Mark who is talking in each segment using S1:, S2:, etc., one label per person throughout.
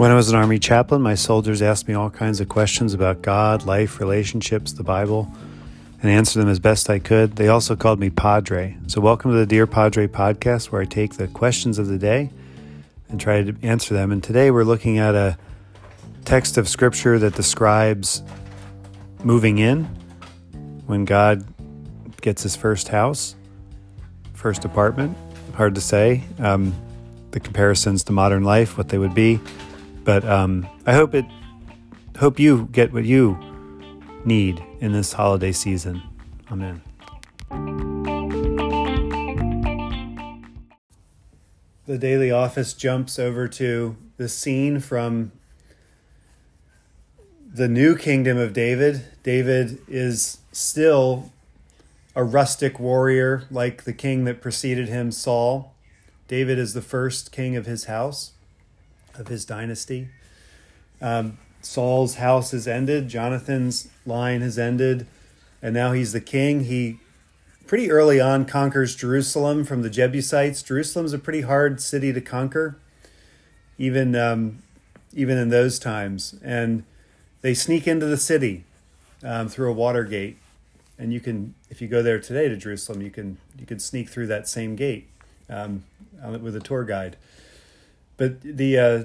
S1: When I was an Army chaplain, my soldiers asked me all kinds of questions about God, life, relationships, the Bible, and answered them as best I could. They also called me Padre. So, welcome to the Dear Padre podcast, where I take the questions of the day and try to answer them. And today we're looking at a text of scripture that describes moving in when God gets his first house, first apartment. Hard to say. Um, the comparisons to modern life, what they would be. But um, I hope it hope you get what you need in this holiday season. Amen. The daily office jumps over to the scene from the new kingdom of David. David is still a rustic warrior like the king that preceded him, Saul. David is the first king of his house of his dynasty. Um, Saul's house has ended, Jonathan's line has ended, and now he's the king. He pretty early on conquers Jerusalem from the Jebusites. Jerusalem's a pretty hard city to conquer, even um, even in those times. And they sneak into the city um, through a water gate, and you can, if you go there today to Jerusalem, you can you can sneak through that same gate um, with a tour guide. But the uh,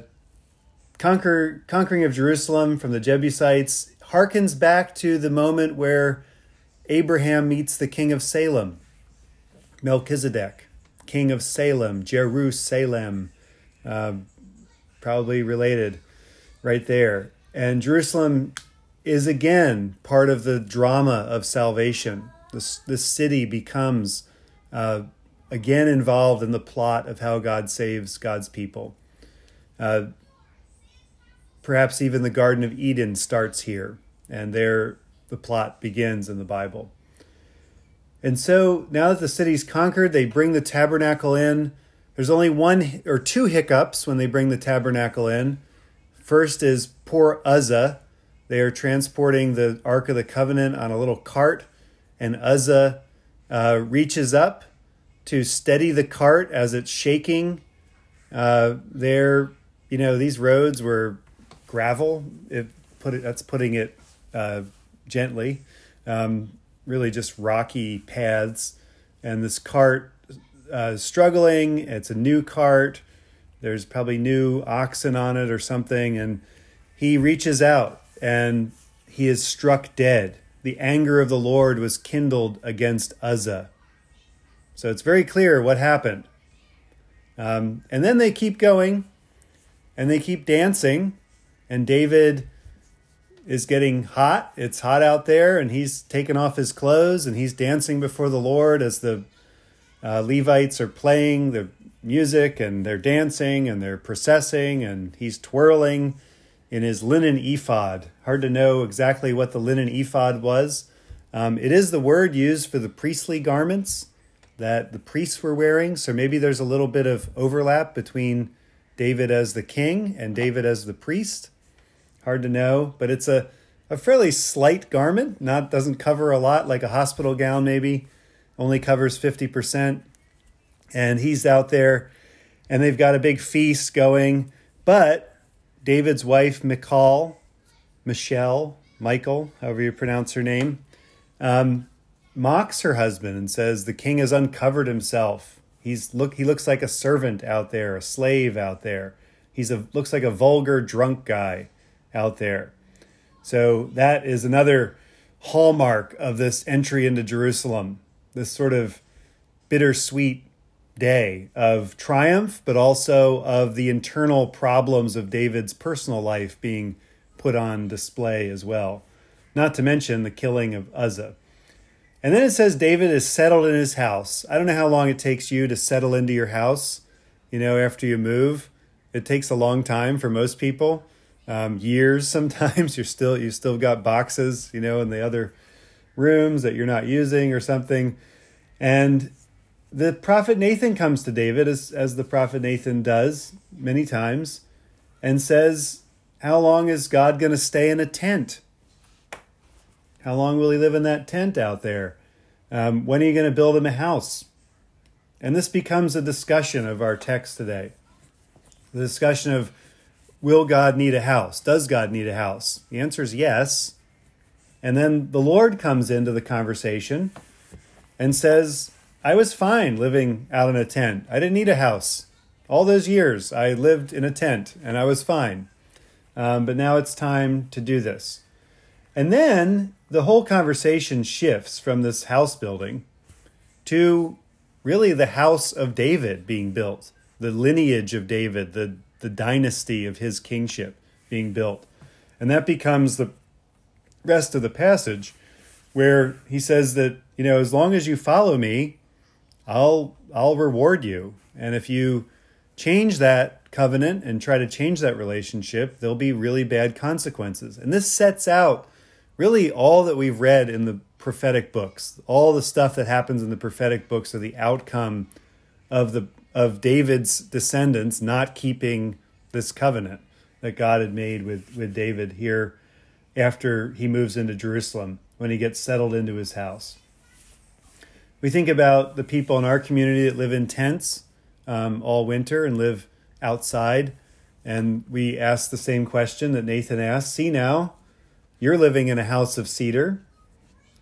S1: conquer, conquering of Jerusalem from the Jebusites harkens back to the moment where Abraham meets the king of Salem, Melchizedek, king of Salem, Jerusalem, uh, probably related right there. And Jerusalem is again part of the drama of salvation. This, this city becomes uh, again involved in the plot of how God saves God's people. Uh, perhaps even the Garden of Eden starts here, and there the plot begins in the Bible. And so now that the city's conquered, they bring the tabernacle in. There's only one or two hiccups when they bring the tabernacle in. First is poor Uzzah. They are transporting the Ark of the Covenant on a little cart, and Uzzah uh, reaches up to steady the cart as it's shaking. Uh, there you know, these roads were gravel. It put it, that's putting it uh, gently. Um, really just rocky paths. And this cart uh, struggling. It's a new cart. There's probably new oxen on it or something. And he reaches out and he is struck dead. The anger of the Lord was kindled against Uzzah. So it's very clear what happened. Um, and then they keep going and they keep dancing and David is getting hot. It's hot out there and he's taken off his clothes and he's dancing before the Lord as the uh, Levites are playing the music and they're dancing and they're processing and he's twirling in his linen ephod. Hard to know exactly what the linen ephod was. Um, it is the word used for the priestly garments that the priests were wearing. So maybe there's a little bit of overlap between David as the king and David as the priest. Hard to know, but it's a, a fairly slight garment. Not doesn't cover a lot, like a hospital gown maybe. Only covers 50%. And he's out there and they've got a big feast going. But David's wife, Michal, Michelle, Michael, however you pronounce her name, um, mocks her husband and says, The king has uncovered himself. He's look he looks like a servant out there, a slave out there. He's a looks like a vulgar drunk guy out there. So that is another hallmark of this entry into Jerusalem. This sort of bittersweet day of triumph, but also of the internal problems of David's personal life being put on display as well. Not to mention the killing of Uzzah. And then it says David is settled in his house. I don't know how long it takes you to settle into your house, you know, after you move. It takes a long time for most people. Um, years sometimes. You're still you still got boxes, you know, in the other rooms that you're not using or something. And the prophet Nathan comes to David as as the prophet Nathan does many times and says, "How long is God going to stay in a tent?" How long will he live in that tent out there? Um, when are you going to build him a house? And this becomes a discussion of our text today. The discussion of Will God need a house? Does God need a house? The answer is yes. And then the Lord comes into the conversation and says, I was fine living out in a tent. I didn't need a house. All those years I lived in a tent and I was fine. Um, but now it's time to do this. And then the whole conversation shifts from this house building to really the house of David being built, the lineage of David, the, the dynasty of his kingship being built. And that becomes the rest of the passage where he says that, you know, as long as you follow me, I'll I'll reward you. And if you change that covenant and try to change that relationship, there'll be really bad consequences. And this sets out really all that we've read in the prophetic books. All the stuff that happens in the prophetic books are the outcome of the of David's descendants not keeping this covenant that God had made with, with David here after he moves into Jerusalem, when he gets settled into his house. We think about the people in our community that live in tents um, all winter and live outside. And we ask the same question that Nathan asked See now, you're living in a house of cedar.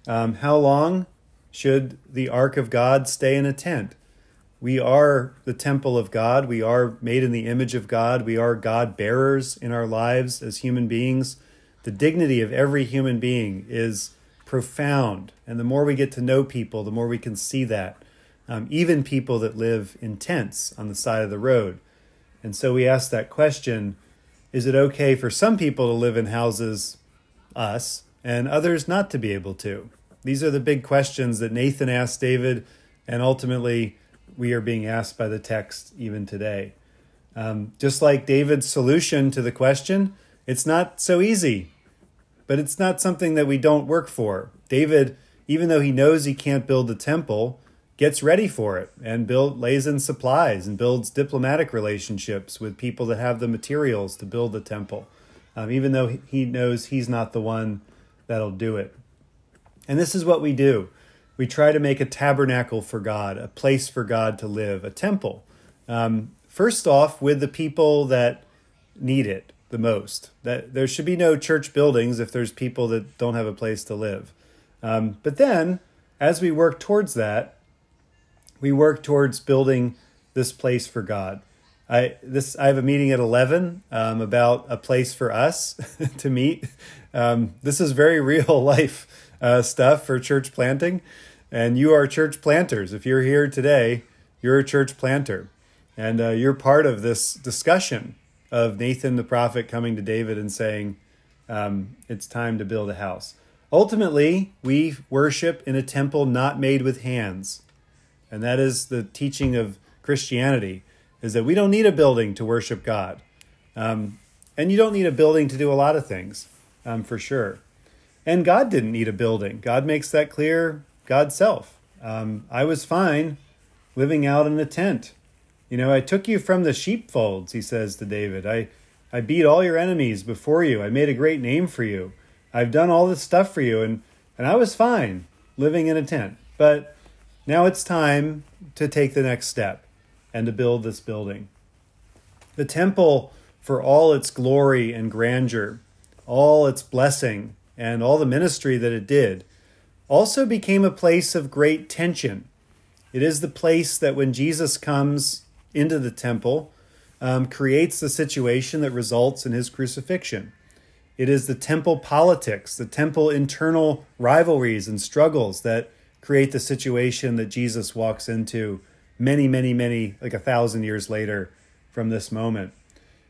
S1: Um, how long should the ark of God stay in a tent? We are the temple of God. We are made in the image of God. We are God bearers in our lives as human beings. The dignity of every human being is profound. And the more we get to know people, the more we can see that. Um, even people that live in tents on the side of the road. And so we ask that question is it okay for some people to live in houses us, and others not to be able to? These are the big questions that Nathan asked David, and ultimately we are being asked by the text even today. Um, just like David's solution to the question, it's not so easy, but it's not something that we don't work for. David, even though he knows he can't build the temple, gets ready for it and build lays in supplies and builds diplomatic relationships with people that have the materials to build the temple um, even though he knows he's not the one that'll do it. And this is what we do we try to make a tabernacle for God, a place for God to live, a temple. Um, first off, with the people that need it the most. That there should be no church buildings if there's people that don't have a place to live. Um, but then, as we work towards that, we work towards building this place for God. I this I have a meeting at eleven um, about a place for us to meet. Um, this is very real life uh, stuff for church planting, and you are church planters. If you're here today, you're a church planter, and uh, you're part of this discussion of Nathan the prophet coming to David and saying, um, "It's time to build a house." Ultimately, we worship in a temple not made with hands, and that is the teaching of Christianity is that we don't need a building to worship God. Um, and you don't need a building to do a lot of things, um, for sure. And God didn't need a building. God makes that clear, God's self. Um, I was fine living out in a tent. You know, I took you from the sheepfolds, he says to David. I, I beat all your enemies before you. I made a great name for you. I've done all this stuff for you, and, and I was fine living in a tent. But now it's time to take the next step and to build this building. The temple, for all its glory and grandeur, all its blessing, and all the ministry that it did, also became a place of great tension. It is the place that when Jesus comes into the temple, um, creates the situation that results in his crucifixion. It is the temple politics, the temple internal rivalries and struggles that create the situation that Jesus walks into many, many, many, like a thousand years later from this moment.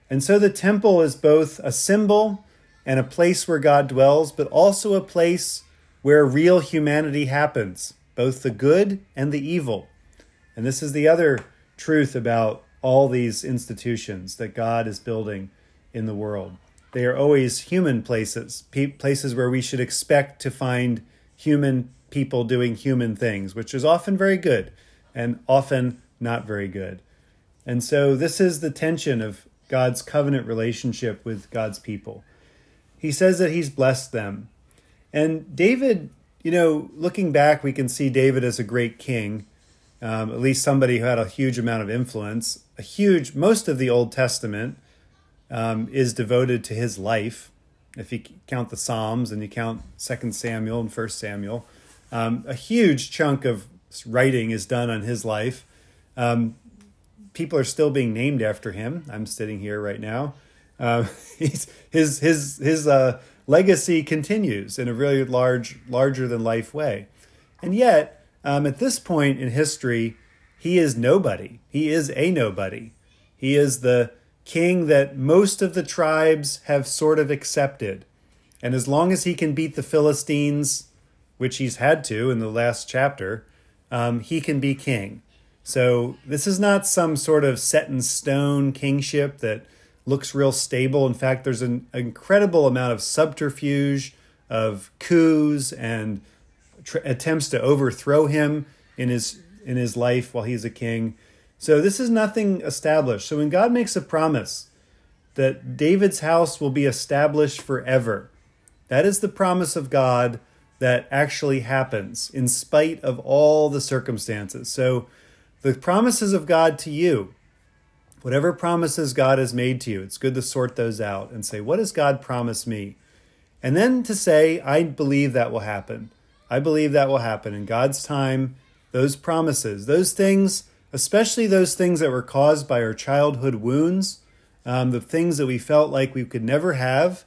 S1: And so the temple is both a symbol and a place where God dwells, but also a place where real humanity happens, both the good and the evil. And this is the other truth about all these institutions that God is building in the world. They are always human places, places where we should expect to find human people doing human things, which is often very good and often not very good. And so this is the tension of God's covenant relationship with God's people. He says that he's blessed them. And David, you know, looking back, we can see David as a great king, um, at least somebody who had a huge amount of influence. A huge, most of the Old Testament um, is devoted to his life. If you count the Psalms and you count Second Samuel and First Samuel, um, a huge chunk of writing is done on his life. Um, people are still being named after him. I'm sitting here right now. Uh, his his his uh, legacy continues in a really large, larger than life way, and yet um, at this point in history, he is nobody. He is a nobody. He is the king that most of the tribes have sort of accepted, and as long as he can beat the Philistines, which he's had to in the last chapter, um, he can be king. So this is not some sort of set in stone kingship that looks real stable. In fact, there's an incredible amount of subterfuge, of coups, and tr- attempts to overthrow him in his in his life while he's a king. So this is nothing established. So when God makes a promise that David's house will be established forever, that is the promise of God that actually happens in spite of all the circumstances. So the promises of God to you, whatever promises God has made to you, it's good to sort those out and say, what does God promise me? And then to say, I believe that will happen. I believe that will happen in God's time. Those promises, those things, especially those things that were caused by our childhood wounds, um, the things that we felt like we could never have,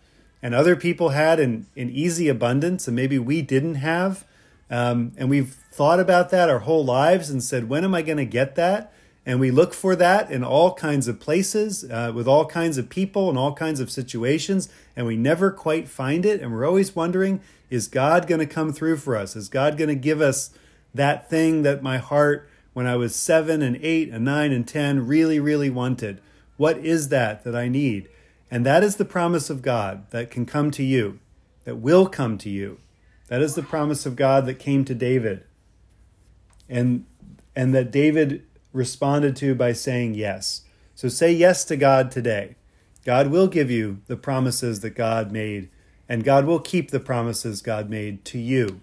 S1: and other people had in, in easy abundance, and maybe we didn't have. Um, and we've thought about that our whole lives and said, when am I going to get that? And we look for that in all kinds of places, uh, with all kinds of people and all kinds of situations, and we never quite find it. And we're always wondering, is God going to come through for us? Is God going to give us that thing that my heart, when I was seven and eight and nine and 10, really, really wanted? What is that that I need? And that is the promise of God that can come to you, that will come to you. That is the promise of God that came to David. And and that David responded to by saying yes. So say yes to God today. God will give you the promises that God made, and God will keep the promises God made to you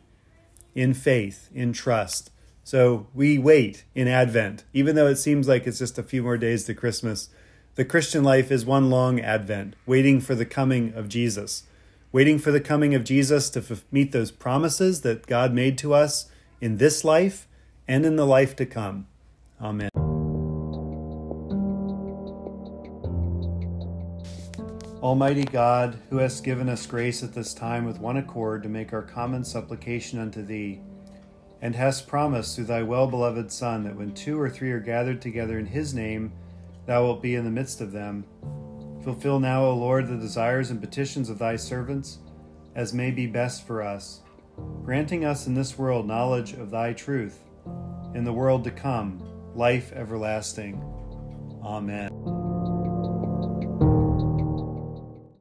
S1: in faith, in trust. So we wait in Advent, even though it seems like it's just a few more days to Christmas. The Christian life is one long Advent, waiting for the coming of Jesus waiting for the coming of Jesus to f- meet those promises that God made to us in this life and in the life to come. Amen. Almighty God, who hast given us grace at this time with one accord to make our common supplication unto Thee, and hast promised through Thy well beloved Son that when two or three are gathered together in His name, Thou wilt be in the midst of them. Fulfill now, O Lord, the desires and petitions of thy servants, as may be best for us, granting us in this world knowledge of thy truth, in the world to come, life everlasting. Amen.